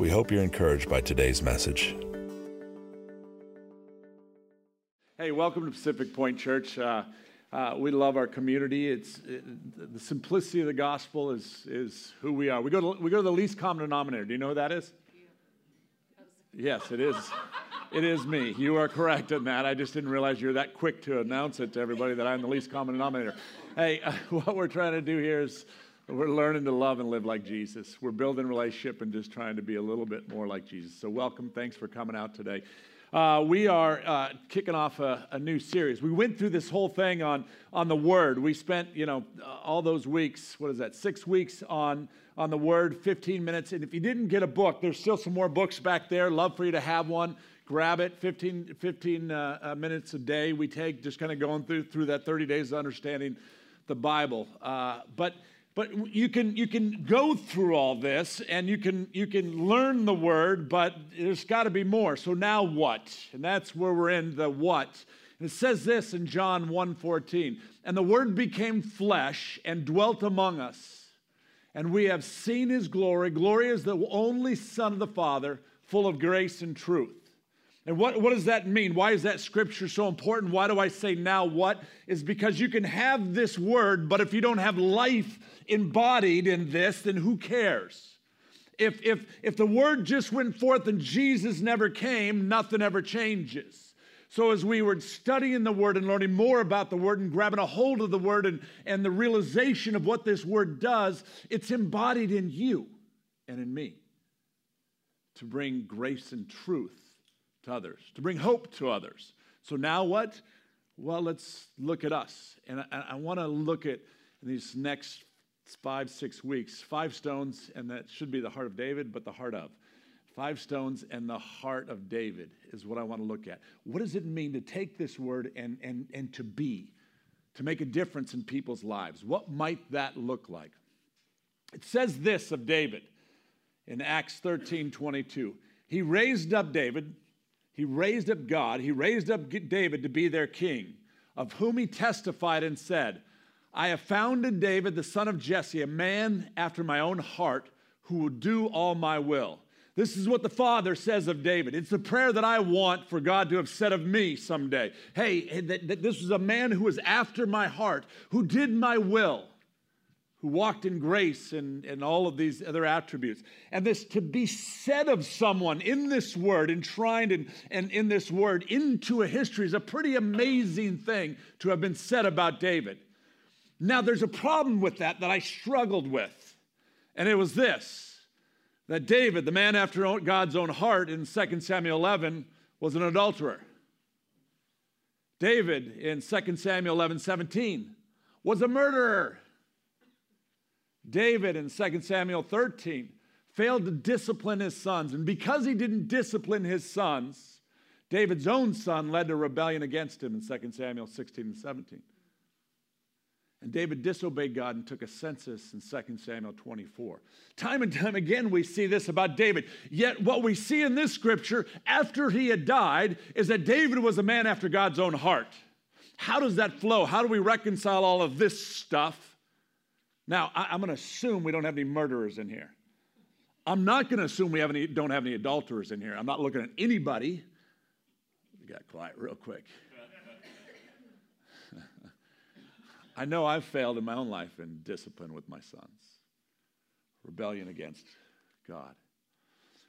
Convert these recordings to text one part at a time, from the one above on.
We hope you're encouraged by today's message. Hey, welcome to Pacific Point Church. Uh, uh, we love our community. It's it, the simplicity of the gospel is is who we are. We go to we go to the least common denominator. Do you know who that is? Yes, it is. It is me. You are correct in that. I just didn't realize you're that quick to announce it to everybody that I'm the least common denominator. Hey, uh, what we're trying to do here is we're learning to love and live like Jesus. We're building relationship and just trying to be a little bit more like Jesus. So, welcome. Thanks for coming out today. Uh, we are uh, kicking off a, a, new series. We went through this whole thing on, on the Word. We spent, you know, all those weeks, what is that, six weeks on, on the Word, 15 minutes. And if you didn't get a book, there's still some more books back there. Love for you to have one. Grab it, 15, 15 uh, uh minutes a day we take, just kind of going through, through that 30 days of understanding the Bible. Uh, but but you can you can go through all this and you can you can learn the word but there's got to be more. So now what? And that's where we're in the what. And it says this in john 1.14 and the word became flesh and dwelt among us and we have seen his glory. Glory is the only son of the father full of grace and truth and what, what does that mean? Why is that scripture so important? Why do I say now what? Is because you can have this word, but if you don't have life embodied in this, then who cares? If, if, if the word just went forth and Jesus never came, nothing ever changes. So, as we were studying the word and learning more about the word and grabbing a hold of the word and, and the realization of what this word does, it's embodied in you and in me to bring grace and truth to others, to bring hope to others. So, now what? Well, let's look at us. And I, I want to look at these next five, six weeks. Five stones, and that should be the heart of David, but the heart of. Five stones and the heart of David is what I want to look at. What does it mean to take this word and, and, and to be, to make a difference in people's lives? What might that look like? It says this of David in Acts 13 22. He raised up David, he raised up God, he raised up David to be their king, of whom he testified and said, I have found in David, the son of Jesse, a man after my own heart who will do all my will. This is what the Father says of David. It's the prayer that I want for God to have said of me someday. Hey, that, that this was a man who was after my heart, who did my will, who walked in grace and, and all of these other attributes. And this to be said of someone in this word, enshrined in, and in this word into a history is a pretty amazing thing to have been said about David. Now, there's a problem with that that I struggled with, and it was this that David, the man after God's own heart in 2 Samuel 11, was an adulterer. David in 2 Samuel 11 17 was a murderer. David in 2 Samuel 13 failed to discipline his sons, and because he didn't discipline his sons, David's own son led to rebellion against him in 2 Samuel 16 and 17. And David disobeyed God and took a census in 2 Samuel 24. Time and time again, we see this about David. Yet, what we see in this scripture after he had died is that David was a man after God's own heart. How does that flow? How do we reconcile all of this stuff? Now, I, am going to assume we don't have any murderers in here. I'm not going to assume we have any, don't have any adulterers in here. I'm not looking at anybody. We got quiet real quick. I know I've failed in my own life in discipline with my sons, rebellion against God.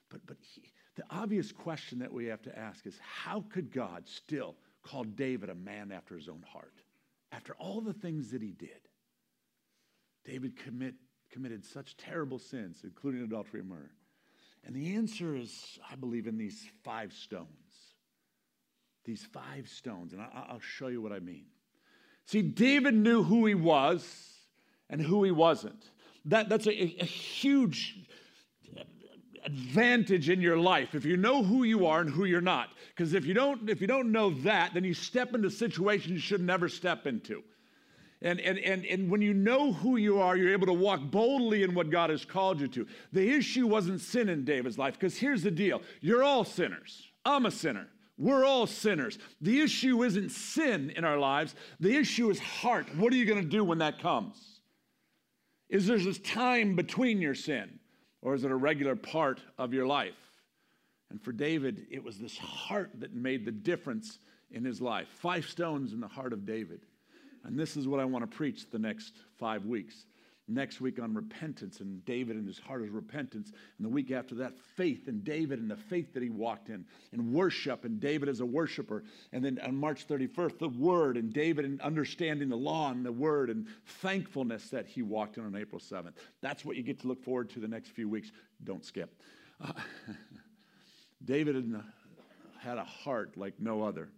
But, but he, the obvious question that we have to ask is how could God still call David a man after his own heart after all the things that he did? David commit, committed such terrible sins, including adultery and murder. And the answer is, I believe, in these five stones. These five stones. And I, I'll show you what I mean. See, David knew who he was and who he wasn't. That, that's a, a huge advantage in your life if you know who you are and who you're not. Because if you don't, if you don't know that, then you step into situations you should never step into. And, and, and, and when you know who you are, you're able to walk boldly in what God has called you to. The issue wasn't sin in David's life, because here's the deal you're all sinners. I'm a sinner. We're all sinners. The issue isn't sin in our lives, the issue is heart. What are you going to do when that comes? Is there this time between your sin, or is it a regular part of your life? And for David, it was this heart that made the difference in his life. Five stones in the heart of David. And this is what I want to preach the next five weeks. Next week on repentance and David and his heart is repentance. And the week after that, faith and David and the faith that he walked in, and worship and David as a worshiper. And then on March 31st, the word and David and understanding the law and the word and thankfulness that he walked in on April 7th. That's what you get to look forward to the next few weeks. Don't skip. Uh, David had a heart like no other.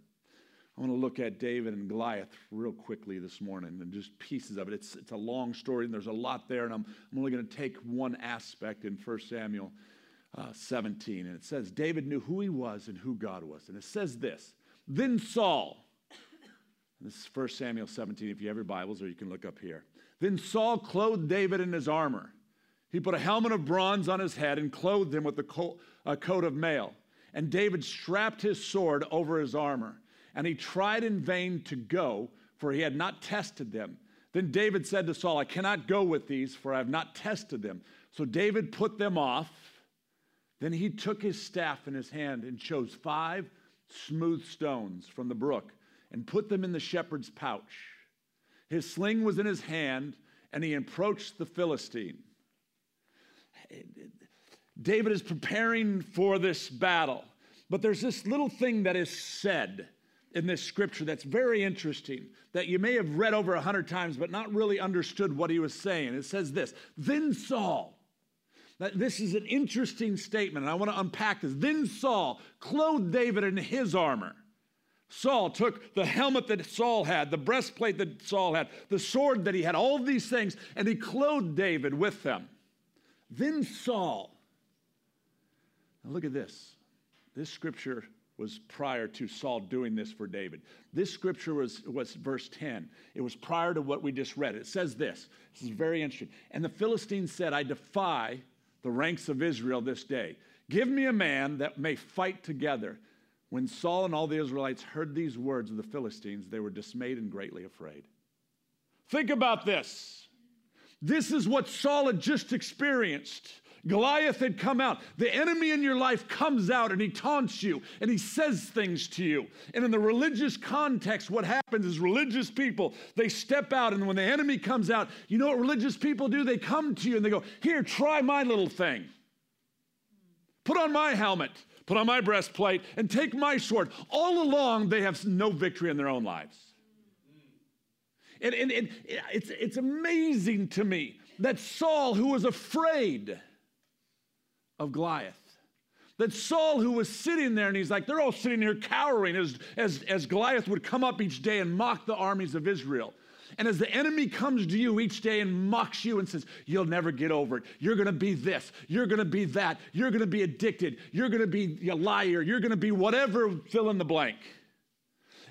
I want to look at David and Goliath real quickly this morning and just pieces of it. It's, it's a long story and there's a lot there, and I'm, I'm only going to take one aspect in 1 Samuel uh, 17. And it says, David knew who he was and who God was. And it says this Then Saul, this is 1 Samuel 17, if you have your Bibles, or you can look up here. Then Saul clothed David in his armor. He put a helmet of bronze on his head and clothed him with a coat of mail. And David strapped his sword over his armor and he tried in vain to go, for he had not tested them. Then David said to Saul, I cannot go with these, for I have not tested them. So David put them off. Then he took his staff in his hand and chose five smooth stones from the brook and put them in the shepherd's pouch. His sling was in his hand, and he approached the Philistine. David is preparing for this battle, but there's this little thing that is said in this scripture that's very interesting that you may have read over a hundred times but not really understood what he was saying. It says this Then Saul, this is an interesting statement, and I want to unpack this. Then Saul clothed David in his armor. Saul took the helmet that Saul had, the breastplate that Saul had, the sword that he had, all these things, and he clothed David with them. Then Saul, now look at this. This scripture was prior to Saul doing this for David. This scripture was, was verse 10. It was prior to what we just read. It says this. This is very interesting. And the Philistines said, I defy the ranks of Israel this day. Give me a man that may fight together. When Saul and all the Israelites heard these words of the Philistines, they were dismayed and greatly afraid. Think about this. This is what Saul had just experienced. Goliath had come out. The enemy in your life comes out and he taunts you and he says things to you. And in the religious context, what happens is religious people, they step out and when the enemy comes out, you know what religious people do? They come to you and they go, Here, try my little thing. Put on my helmet, put on my breastplate, and take my sword. All along, they have no victory in their own lives. And, and, and it's, it's amazing to me that Saul, who was afraid, of Goliath. That Saul, who was sitting there, and he's like, they're all sitting here cowering as, as, as Goliath would come up each day and mock the armies of Israel. And as the enemy comes to you each day and mocks you and says, You'll never get over it. You're going to be this. You're going to be that. You're going to be addicted. You're going to be a liar. You're going to be whatever, fill in the blank.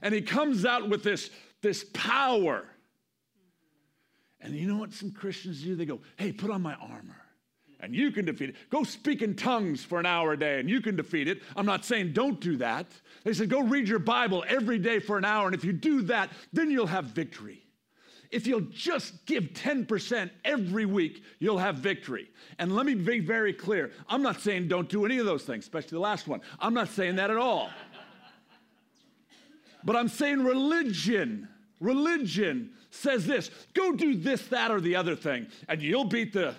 And he comes out with this, this power. And you know what some Christians do? They go, Hey, put on my armor and you can defeat it. Go speak in tongues for an hour a day and you can defeat it. I'm not saying don't do that. They said go read your Bible every day for an hour, and if you do that, then you'll have victory. If you'll just give 10% every week, you'll have victory. And let me be very clear I'm not saying don't do any of those things, especially the last one. I'm not saying that at all. But I'm saying religion, religion says this go do this, that, or the other thing, and you'll beat the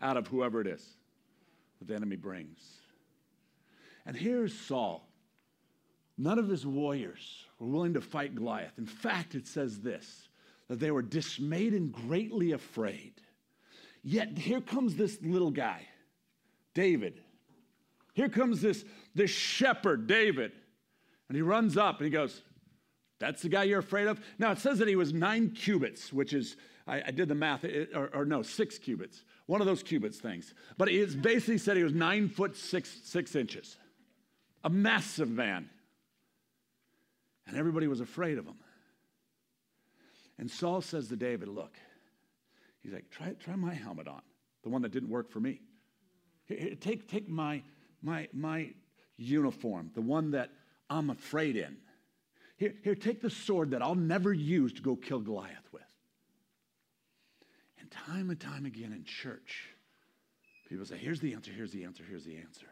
out of whoever it is that the enemy brings. And here's Saul. None of his warriors were willing to fight Goliath. In fact, it says this that they were dismayed and greatly afraid. Yet here comes this little guy, David. Here comes this, this shepherd, David. And he runs up and he goes, That's the guy you're afraid of? Now, it says that he was nine cubits, which is, I, I did the math, it, or, or, no, six cubits. One of those cubits things. But it's basically said he was nine foot six, six inches. A massive man. And everybody was afraid of him. And Saul says to David, Look, he's like, try, try my helmet on, the one that didn't work for me. Here, take, take my, my, my uniform, the one that I'm afraid in. Here, here, take the sword that I'll never use to go kill Goliath with. Time and time again in church, people say, here's the answer, here's the answer, here's the answer.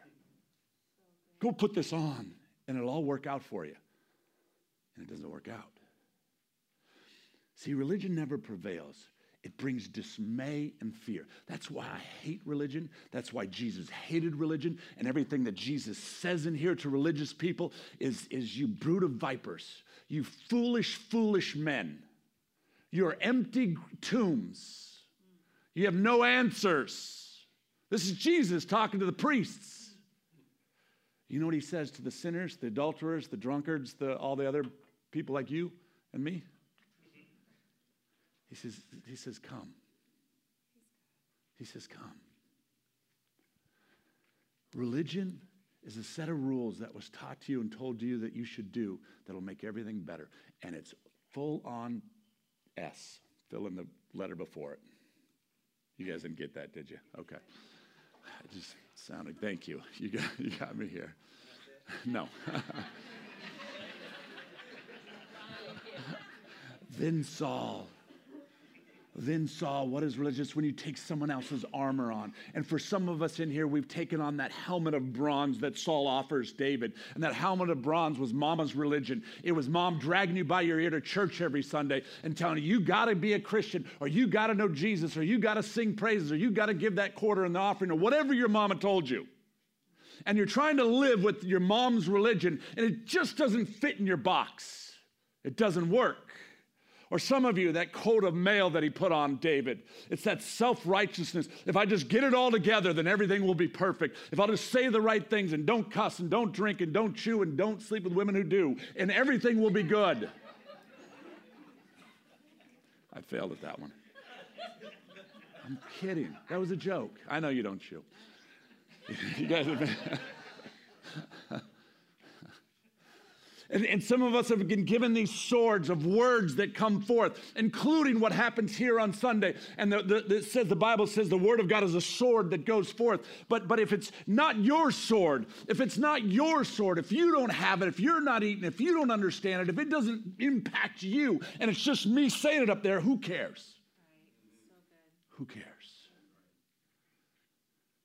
Go put this on, and it'll all work out for you. And it doesn't work out. See, religion never prevails. It brings dismay and fear. That's why I hate religion. That's why Jesus hated religion. And everything that Jesus says in here to religious people is, is you brood of vipers, you foolish, foolish men. You're empty tombs. You have no answers. This is Jesus talking to the priests. You know what he says to the sinners, the adulterers, the drunkards, the, all the other people like you and me? He says, he says, Come. He says, Come. Religion is a set of rules that was taught to you and told to you that you should do that'll make everything better. And it's full on S. Fill in the letter before it. You guys didn't get that, did you? Okay. I just sounded, thank you. You got, you got me here. No. then Saul then saw what is religious when you take someone else's armor on. And for some of us in here, we've taken on that helmet of bronze that Saul offers David. And that helmet of bronze was mama's religion. It was mom dragging you by your ear to church every Sunday and telling you, you got to be a Christian, or you got to know Jesus, or you got to sing praises, or you got to give that quarter in the offering, or whatever your mama told you. And you're trying to live with your mom's religion, and it just doesn't fit in your box. It doesn't work. Or some of you, that coat of mail that he put on David. It's that self righteousness. If I just get it all together, then everything will be perfect. If I'll just say the right things and don't cuss and don't drink and don't chew and don't sleep with women who do, and everything will be good. I failed at that one. I'm kidding. That was a joke. I know you don't chew. you guys And, and, some of us have been given these swords of words that come forth, including what happens here on Sunday. And the, the, it says the Bible says the word of God is a sword that goes forth. But, but if it's not your sword, if it's not your sword, if you don't have it, if you're not eating, if you don't understand it, if it doesn't impact you, and it's just me saying it up there, who cares? Who cares?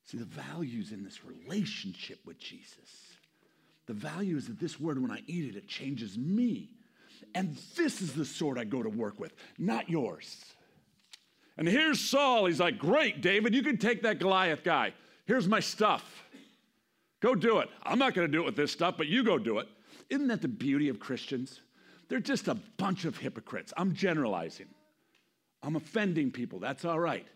See, the value's in this relationship with Jesus. The value is that this word, when I eat it, it changes me. And this is the sword I go to work with, not yours. And here's Saul. He's like, Great, David, you can take that Goliath guy. Here's my stuff. Go do it. I'm not going to do it with this stuff, but you go do it. Isn't that the beauty of Christians? They're just a bunch of hypocrites. I'm generalizing. I'm offending people. That's all right.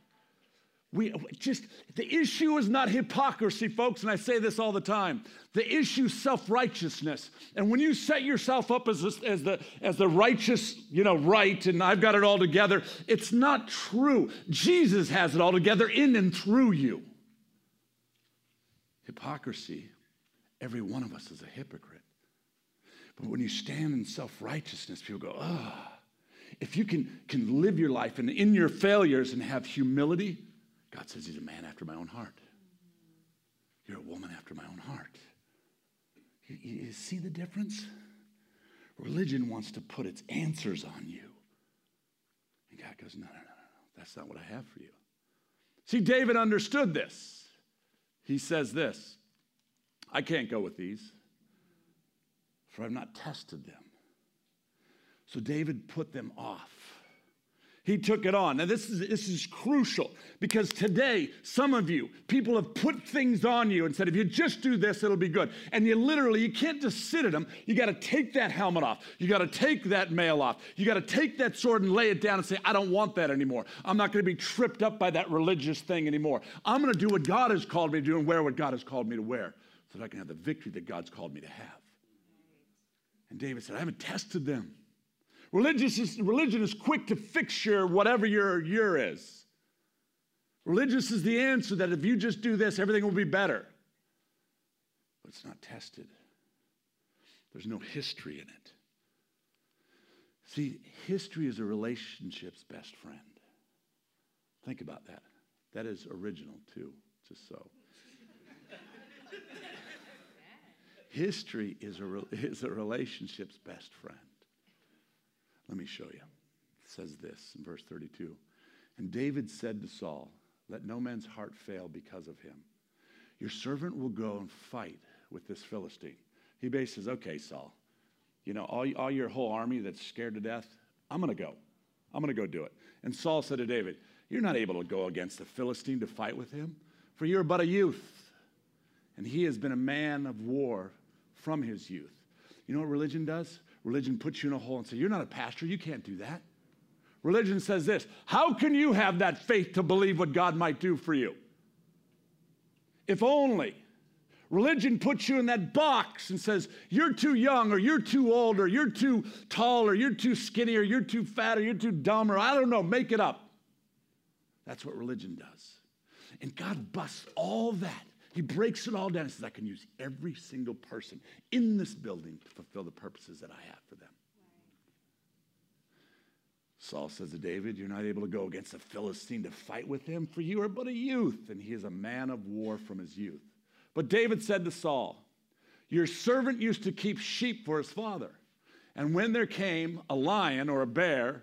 We just, the issue is not hypocrisy, folks, and I say this all the time. The issue is self righteousness. And when you set yourself up as, as, the, as the righteous, you know, right, and I've got it all together, it's not true. Jesus has it all together in and through you. Hypocrisy, every one of us is a hypocrite. But when you stand in self righteousness, people go, ah. If you can, can live your life and in your failures and have humility, God says he's a man after my own heart. You're a woman after my own heart. You, you, see the difference? Religion wants to put its answers on you. And God goes, no, no, no, no. That's not what I have for you. See, David understood this. He says this I can't go with these, for I've not tested them. So David put them off he took it on. Now, this is, this is crucial because today, some of you, people have put things on you and said, if you just do this, it'll be good. And you literally, you can't just sit at them. You got to take that helmet off. You got to take that mail off. You got to take that sword and lay it down and say, I don't want that anymore. I'm not going to be tripped up by that religious thing anymore. I'm going to do what God has called me to do and wear what God has called me to wear so that I can have the victory that God's called me to have. And David said, I haven't tested them. Religious is, religion is quick to fix your whatever your your is. Religious is the answer that if you just do this, everything will be better. But it's not tested. There's no history in it. See, history is a relationship's best friend. Think about that. That is original, too, just so. history is a, is a relationship's best friend. Let me show you. It says this in verse 32. And David said to Saul, Let no man's heart fail because of him. Your servant will go and fight with this Philistine. He basically says, Okay, Saul, you know, all, all your whole army that's scared to death, I'm going to go. I'm going to go do it. And Saul said to David, You're not able to go against the Philistine to fight with him, for you're but a youth. And he has been a man of war from his youth. You know what religion does? Religion puts you in a hole and says, You're not a pastor, you can't do that. Religion says this How can you have that faith to believe what God might do for you? If only. Religion puts you in that box and says, You're too young, or you're too old, or you're too tall, or you're too skinny, or you're too fat, or you're too dumb, or I don't know, make it up. That's what religion does. And God busts all that. He breaks it all down and says, I can use every single person in this building to fulfill the purposes that I have for them. Saul says to David, You're not able to go against a Philistine to fight with him, for you are but a youth, and he is a man of war from his youth. But David said to Saul, Your servant used to keep sheep for his father. And when there came a lion or a bear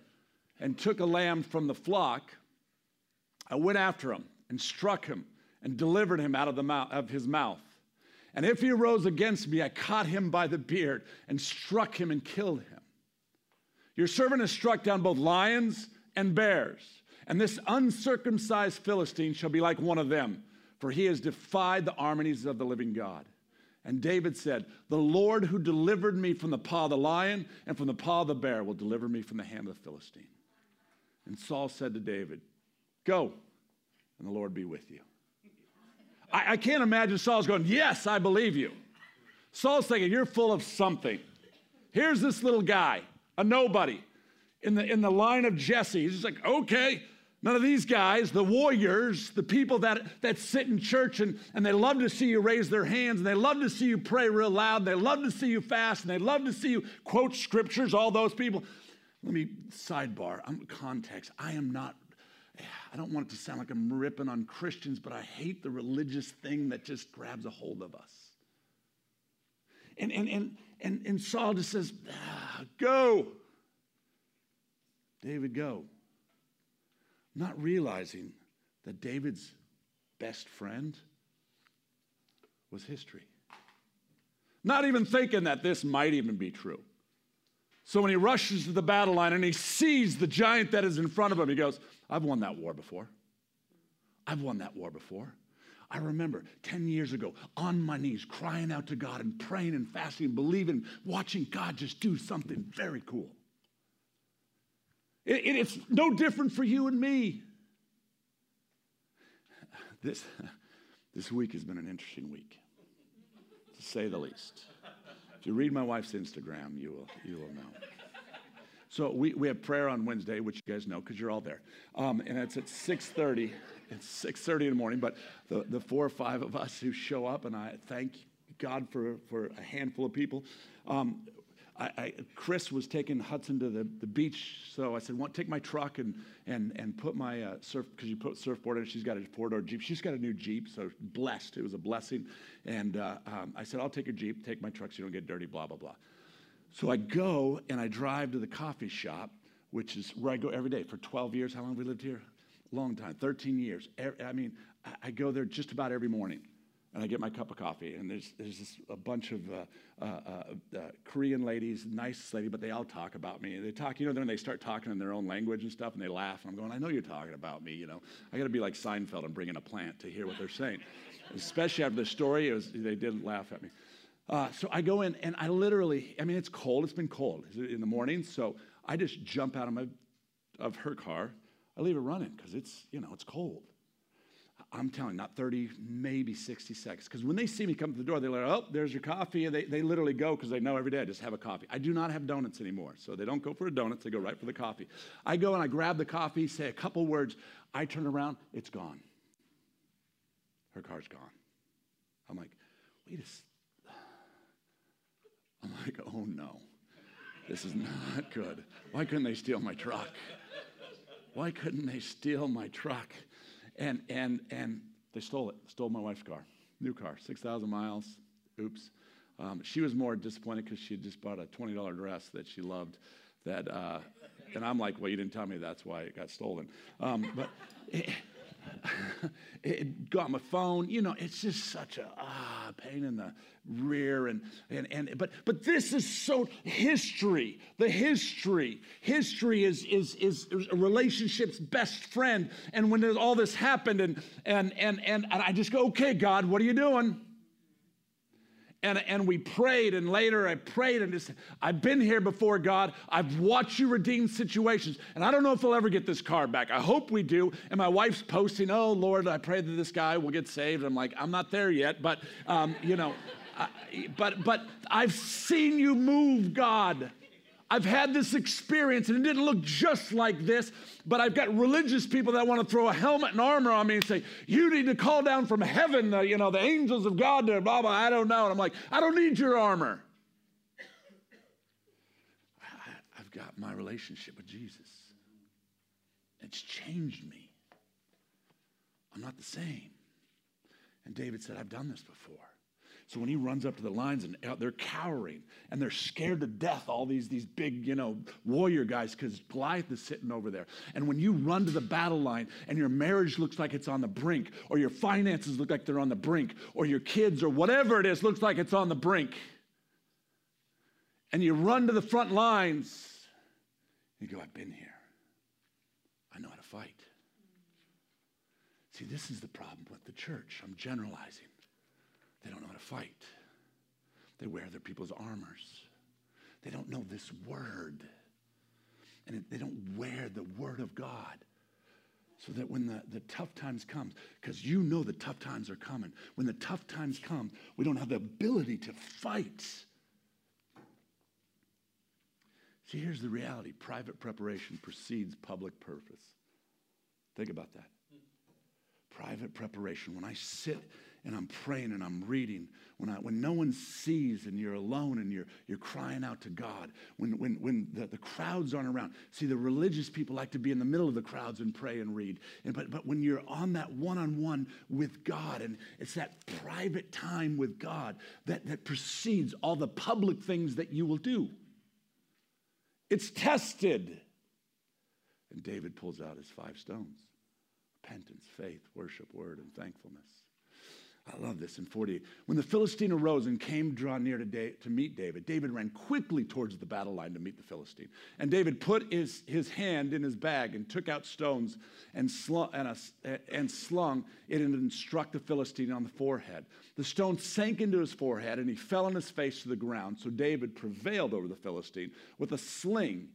and took a lamb from the flock, I went after him and struck him and delivered him out of, the mouth, of his mouth. And if he arose against me, I caught him by the beard and struck him and killed him. Your servant has struck down both lions and bears, and this uncircumcised Philistine shall be like one of them, for he has defied the armies of the living God. And David said, The Lord who delivered me from the paw of the lion and from the paw of the bear will deliver me from the hand of the Philistine. And Saul said to David, Go, and the Lord be with you. I, I can't imagine Saul's going, Yes, I believe you. Saul's thinking, You're full of something. Here's this little guy, a nobody, in the, in the line of Jesse. He's just like, Okay, None of these guys, the warriors, the people that, that sit in church and, and they love to see you raise their hands and they love to see you pray real loud and they love to see you fast and they love to see you quote scriptures, all those people. Let me sidebar, I'm context. I am not, I don't want it to sound like I'm ripping on Christians, but I hate the religious thing that just grabs a hold of us. And, and, and, and, and Saul just says, ah, Go. David, go not realizing that David's best friend was history. Not even thinking that this might even be true. So when he rushes to the battle line and he sees the giant that is in front of him, he goes, I've won that war before. I've won that war before. I remember 10 years ago on my knees crying out to God and praying and fasting and believing, watching God just do something very cool. It, it, it's no different for you and me. This, this week has been an interesting week, to say the least. If you read my wife's Instagram, you will, you will know. So we, we have prayer on Wednesday, which you guys know because you're all there. Um, and it's at 6.30. It's 6.30 in the morning, but the, the four or five of us who show up, and I thank God for, for a handful of people. Um, I, I, Chris was taking Hudson to the, the beach, so I said, "Want take my truck and and and put my uh, surf because you put surfboard in. She's got a four door Jeep. She's got a new Jeep, so blessed. It was a blessing. And uh, um, I said, "I'll take your Jeep. Take my truck so you don't get dirty." Blah blah blah. So I go and I drive to the coffee shop, which is where I go every day for 12 years. How long have we lived here? Long time, 13 years. I mean, I go there just about every morning and I get my cup of coffee, and there's, there's this, a bunch of uh, uh, uh, uh, Korean ladies, nice lady, but they all talk about me. They talk, you know, then they start talking in their own language and stuff, and they laugh. And I'm going, I know you're talking about me, you know. I got to be like Seinfeld and bring in a plant to hear what they're saying. Especially after the story, was, they didn't laugh at me. Uh, so I go in, and I literally, I mean, it's cold. It's been cold in the morning, so I just jump out of my of her car. I leave it running because it's, you know, it's cold. I'm telling not 30, maybe 60 seconds. Because when they see me come to the door, they're like, oh, there's your coffee. And they, they literally go because they know every day I just have a coffee. I do not have donuts anymore. So they don't go for a donut, they go right for the coffee. I go and I grab the coffee, say a couple words. I turn around, it's gone. Her car's gone. I'm like, wait a I'm like, oh no, this is not good. Why couldn't they steal my truck? Why couldn't they steal my truck? And, and, and they stole it, stole my wife's car, new car, 6,000 miles. Oops. Um, she was more disappointed because she had just bought a $20 dress that she loved. That, uh, and I'm like, well, you didn't tell me that's why it got stolen. Um, but it, got my phone. You know, it's just such a ah, pain in the rear. And, and, and but, but this is so history, the history. History is, is, is a relationship's best friend. And when all this happened, and, and, and, and, and I just go, okay, God, what are you doing? And, and we prayed, and later I prayed and just, I've been here before, God. I've watched you redeem situations, and I don't know if we'll ever get this car back. I hope we do. And my wife's posting, oh, Lord, I pray that this guy will get saved. I'm like, I'm not there yet, but, um, you know, I, but, but I've seen you move, God. I've had this experience and it didn't look just like this, but I've got religious people that want to throw a helmet and armor on me and say, You need to call down from heaven, the, you know, the angels of God, to blah, blah, I don't know. And I'm like, I don't need your armor. I, I've got my relationship with Jesus. It's changed me. I'm not the same. And David said, I've done this before. So when he runs up to the lines and they're cowering and they're scared to death, all these, these big, you know, warrior guys, because Goliath is sitting over there. And when you run to the battle line and your marriage looks like it's on the brink, or your finances look like they're on the brink, or your kids or whatever it is looks like it's on the brink, and you run to the front lines, you go, I've been here. I know how to fight. See, this is the problem with the church. I'm generalizing. They don't know how to fight. They wear other people's armors. They don't know this word. And they don't wear the word of God. So that when the, the tough times come, because you know the tough times are coming, when the tough times come, we don't have the ability to fight. See, here's the reality private preparation precedes public purpose. Think about that. Private preparation. When I sit and I'm praying and I'm reading, when, I, when no one sees and you're alone and you're, you're crying out to God, when, when, when the, the crowds aren't around. See, the religious people like to be in the middle of the crowds and pray and read. And, but, but when you're on that one on one with God, and it's that private time with God that, that precedes all the public things that you will do, it's tested. And David pulls out his five stones repentance, faith, worship, word, and thankfulness. I love this in 48. When the Philistine arose and came draw near to, da- to meet David, David ran quickly towards the battle line to meet the Philistine. And David put his, his hand in his bag and took out stones and, slung, and, a, and slung it and struck the Philistine on the forehead. The stone sank into his forehead and he fell on his face to the ground. So David prevailed over the Philistine with a sling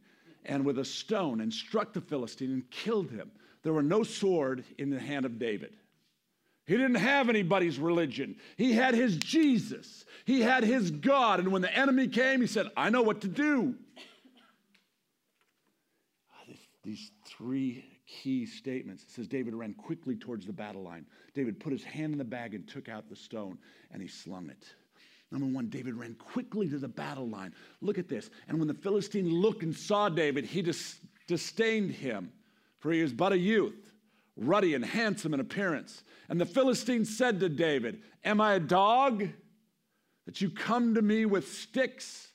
and with a stone and struck the Philistine and killed him. There were no sword in the hand of David. He didn't have anybody's religion. He had his Jesus. He had his God. And when the enemy came, he said, I know what to do. Ah, these three key statements. It says David ran quickly towards the battle line. David put his hand in the bag and took out the stone and he slung it. Number one, David ran quickly to the battle line. Look at this. And when the Philistine looked and saw David, he dis- disdained him, for he was but a youth ruddy and handsome in appearance. And the Philistine said to David, Am I a dog that you come to me with sticks?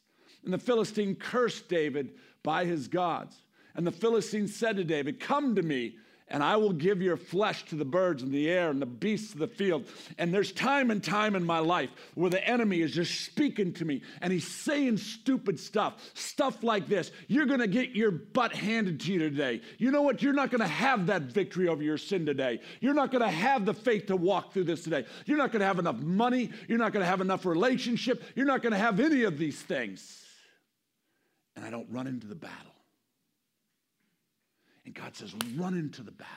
And the Philistine cursed David by his gods. And the Philistine said to David, Come to me and I will give your flesh to the birds in the air and the beasts of the field. And there's time and time in my life where the enemy is just speaking to me and he's saying stupid stuff, stuff like this. You're going to get your butt handed to you today. You know what? You're not going to have that victory over your sin today. You're not going to have the faith to walk through this today. You're not going to have enough money. You're not going to have enough relationship. You're not going to have any of these things. And I don't run into the battle. And God says, run into the battle.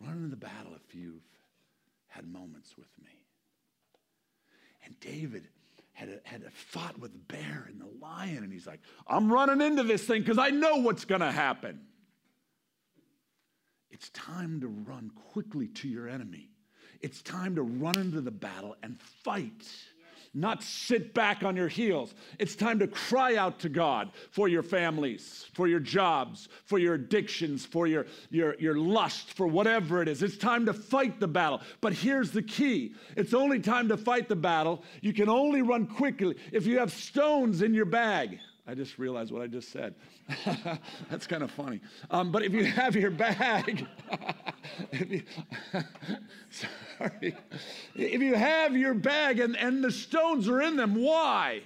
run into the battle if you've had moments with me. And David had, had a fought with the bear and the lion, and he's like, I'm running into this thing because I know what's going to happen. It's time to run quickly to your enemy. It's time to run into the battle and fight not sit back on your heels. It's time to cry out to God for your families, for your jobs, for your addictions, for your, your, your lust, for whatever it is. It's time to fight the battle. But here's the key it's only time to fight the battle. You can only run quickly if you have stones in your bag. I just realized what I just said. That's kind of funny. Um, but if you have your bag, if you, sorry, if you have your bag and, and the stones are in them, why?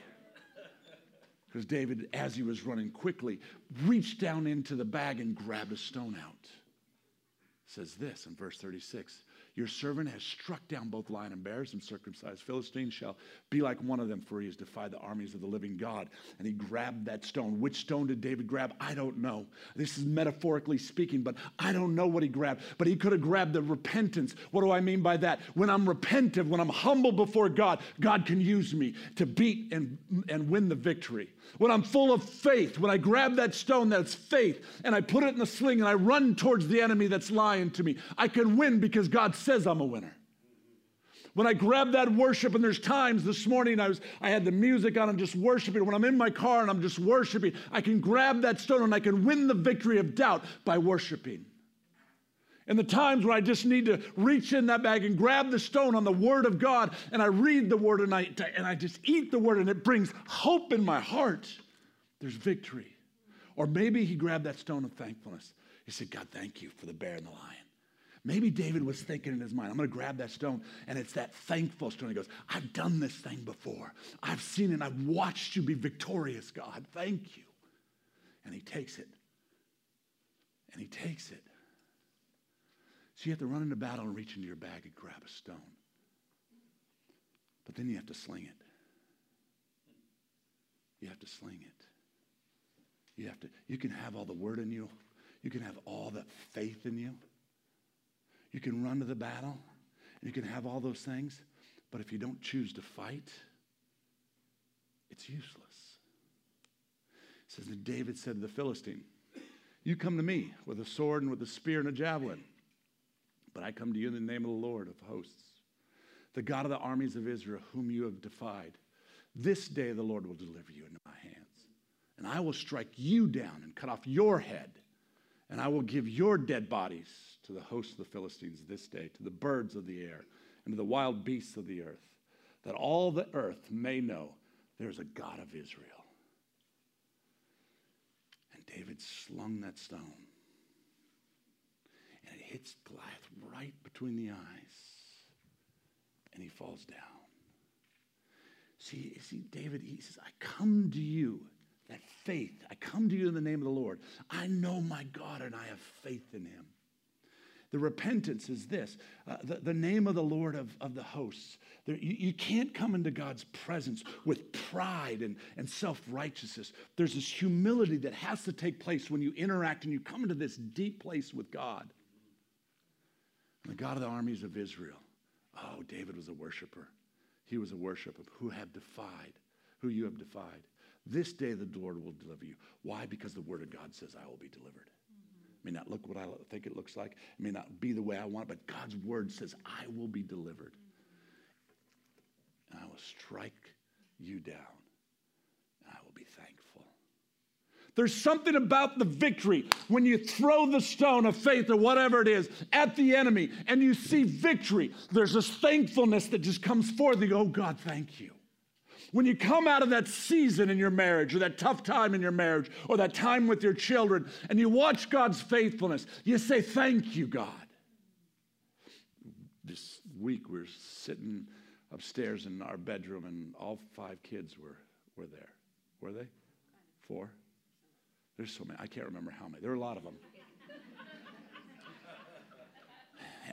Because David, as he was running quickly, reached down into the bag and grabbed a stone out. It says this in verse 36 your servant has struck down both lion and bears, and circumcised Philistines shall be like one of them, for he has defied the armies of the living God. And he grabbed that stone. Which stone did David grab? I don't know. This is metaphorically speaking, but I don't know what he grabbed. But he could have grabbed the repentance. What do I mean by that? When I'm repentant, when I'm humble before God, God can use me to beat and, and win the victory. When I'm full of faith, when I grab that stone that's faith and I put it in the sling and I run towards the enemy that's lying to me, I can win because God says I'm a winner. When I grab that worship, and there's times this morning I was I had the music on and just worshiping. When I'm in my car and I'm just worshiping, I can grab that stone and I can win the victory of doubt by worshiping. And the times when I just need to reach in that bag and grab the stone on the Word of God and I read the Word and I, and I just eat the Word and it brings hope in my heart, there's victory. Or maybe he grabbed that stone of thankfulness. He said, God, thank you for the bear and the lion. Maybe David was thinking in his mind, I'm going to grab that stone, and it's that thankful stone. He goes, I've done this thing before. I've seen it. I've watched you be victorious, God. Thank you. And he takes it. And he takes it. So you have to run into battle and reach into your bag and grab a stone. But then you have to sling it. You have to sling it. You have to, you can have all the word in you. You can have all the faith in you. You can run to the battle. You can have all those things. But if you don't choose to fight, it's useless. It says that David said to the Philistine, You come to me with a sword and with a spear and a javelin. But I come to you in the name of the Lord of hosts, the God of the armies of Israel, whom you have defied. This day the Lord will deliver you into my hands. And I will strike you down and cut off your head. And I will give your dead bodies to the hosts of the Philistines this day, to the birds of the air, and to the wild beasts of the earth, that all the earth may know there is a God of Israel. And David slung that stone and it hits Goliath right between the eyes, and he falls down. See, see, David, he says, I come to you, that faith. I come to you in the name of the Lord. I know my God and I have faith in him. The repentance is this uh, the, the name of the Lord of, of the hosts. There, you, you can't come into God's presence with pride and, and self righteousness. There's this humility that has to take place when you interact and you come into this deep place with God And the God of the armies of Israel. Oh, David was a worshiper. He was a worshiper who have defied, who you have defied. This day the Lord will deliver you. Why? Because the word of God says, I will be delivered. It may not look what I think it looks like. It may not be the way I want, but God's word says, I will be delivered. And I will strike you down. And I will be thankful. There's something about the victory when you throw the stone of faith or whatever it is at the enemy and you see victory. There's this thankfulness that just comes forth. You go, oh, God, thank you. When you come out of that season in your marriage or that tough time in your marriage or that time with your children and you watch God's faithfulness, you say, Thank you, God. This week we we're sitting upstairs in our bedroom and all five kids were, were there. Were they? Four? There's so many. I can't remember how many. There are a lot of them.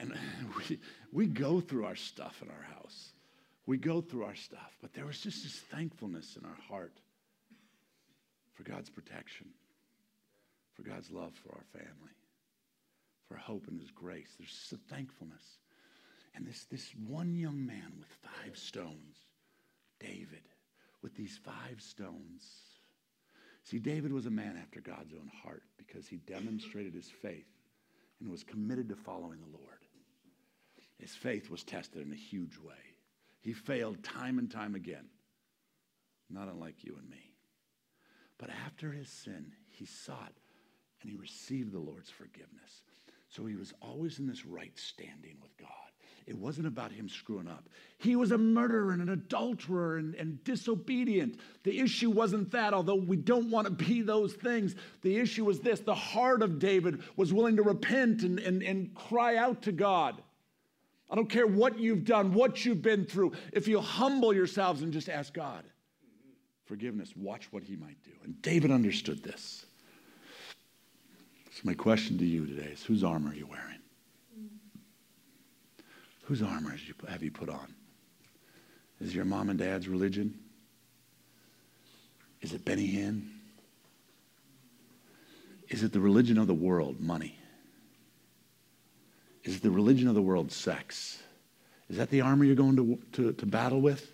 and we, we go through our stuff in our house. We go through our stuff. But there was just this thankfulness in our heart for God's protection, for God's love for our family, for hope and his grace. There's just a thankfulness. And this, this one young man with five stones, David, with these five stones. See, David was a man after God's own heart because he demonstrated his faith and was committed to following the Lord. His faith was tested in a huge way. He failed time and time again, not unlike you and me. But after his sin, he sought and he received the Lord's forgiveness. So he was always in this right standing with God. It wasn't about him screwing up. He was a murderer and an adulterer and, and, disobedient. The issue wasn't that, although we don't want to be those things. The issue was this the heart of David was willing to repent and, and, and cry out to God. I don't care what you've done, what you've been through. If you humble yourselves and just ask God forgiveness, watch what he might do. And David understood this. So, my question to you today is whose armor are you wearing? Whose armor have you put on? Is it your mom and dad's religion? Is it Benny Hinn? Is it the religion of the world, money? Is the religion of the world, sex? Is that the armor you're going to, to, to battle with?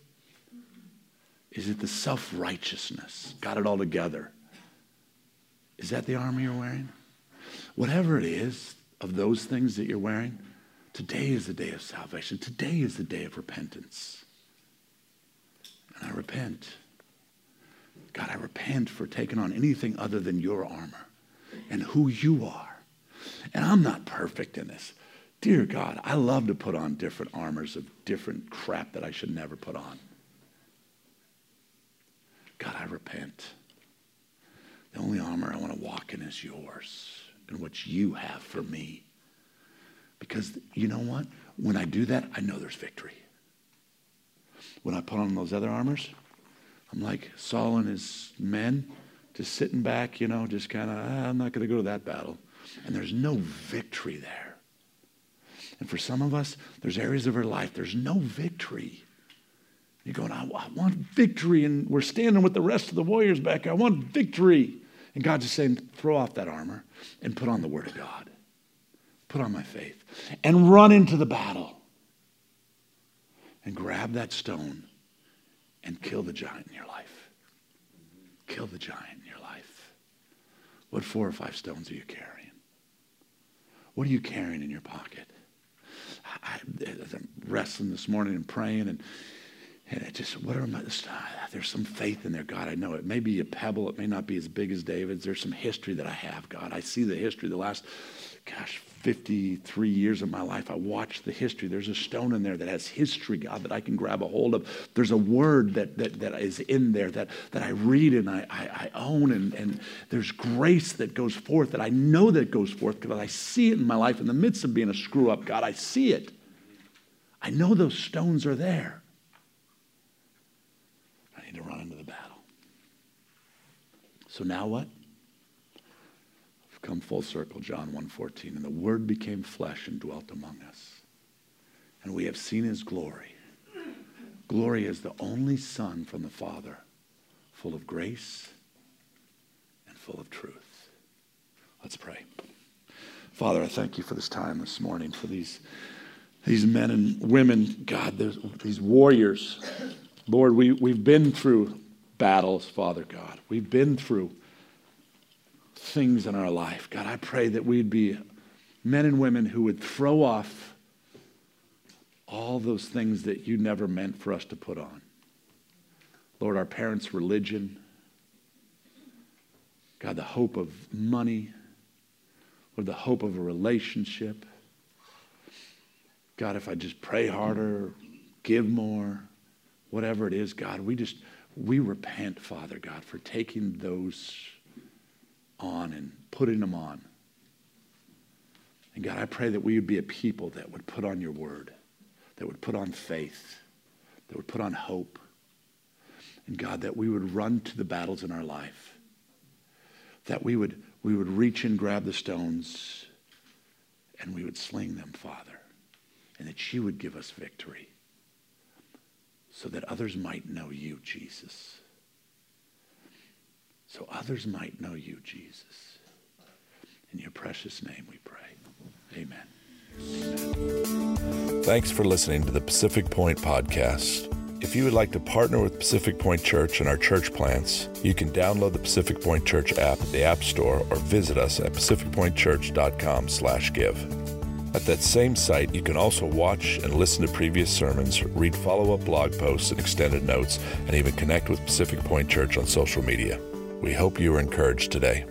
Is it the self righteousness? Got it all together? Is that the armor you're wearing? Whatever it is of those things that you're wearing, Today is the day of salvation. Today is the day of repentance. And I repent. God, I repent for taking on anything other than your armor and who you are. And I'm not perfect in this. Dear God, I love to put on different armors of different crap that I should never put on. God, I repent. The only armor I want to walk in is yours and what you have for me. Because you know what? When I do that, I know there's victory. When I put on those other armors, I'm like Saul and his men, just sitting back, you know, just kind of, ah, I'm not going to go to that battle. And there's no victory there. And for some of us, there's areas of our life, there's no victory. You're going, I, I want victory. And we're standing with the rest of the warriors back. I want victory. And God's just saying, throw off that armor and put on the Word of God put on my faith, and run into the battle and grab that stone and kill the giant in your life. Kill the giant in your life. What four or five stones are you carrying? What are you carrying in your pocket? I, am wrestling this morning and praying and, and it just, what are my, uh, there's some faith in there, God. I know it may be a pebble. It may not be as big as David's. There's some history that I have, God. I see the history the last, gosh, 53 years of my life, I watched the history. There's a stone in there that has history, God, that I can grab a hold of. There's a word that, that, that is in there that, that I read and I, I, I own, and, and there's grace that goes forth that I know that goes forth because I see it in my life in the midst of being a screw up, God. I see it. I know those stones are there. I need to run into the battle. So now what? Come full circle, John 1.14. And the Word became flesh and dwelt among us. And we have seen his glory. Glory is the only Son from the Father, full of grace and full of truth. Let's pray. Father, I thank you for this time this morning, for these, these men and women, God, these warriors. Lord, we, we've been through battles, Father God. We've been through things in our life. God, I pray that we'd be men and women who would throw off all those things that you never meant for us to put on. Lord, our parents' religion, God, the hope of money, or the hope of a relationship. God, if I just pray harder, give more, whatever it is, God, we just, we repent, Father God, for taking those on and putting them on. And God, I pray that we would be a people that would put on your word, that would put on faith, that would put on hope. And God, that we would run to the battles in our life, that we would, we would reach and grab the stones and we would sling them, Father, and that you would give us victory so that others might know you, Jesus so others might know you, Jesus. In your precious name we pray. Amen. Thanks for listening to the Pacific Point Podcast. If you would like to partner with Pacific Point Church and our church plants, you can download the Pacific Point Church app at the App Store or visit us at pacificpointchurch.com slash give. At that same site, you can also watch and listen to previous sermons, read follow-up blog posts and extended notes, and even connect with Pacific Point Church on social media. We hope you are encouraged today.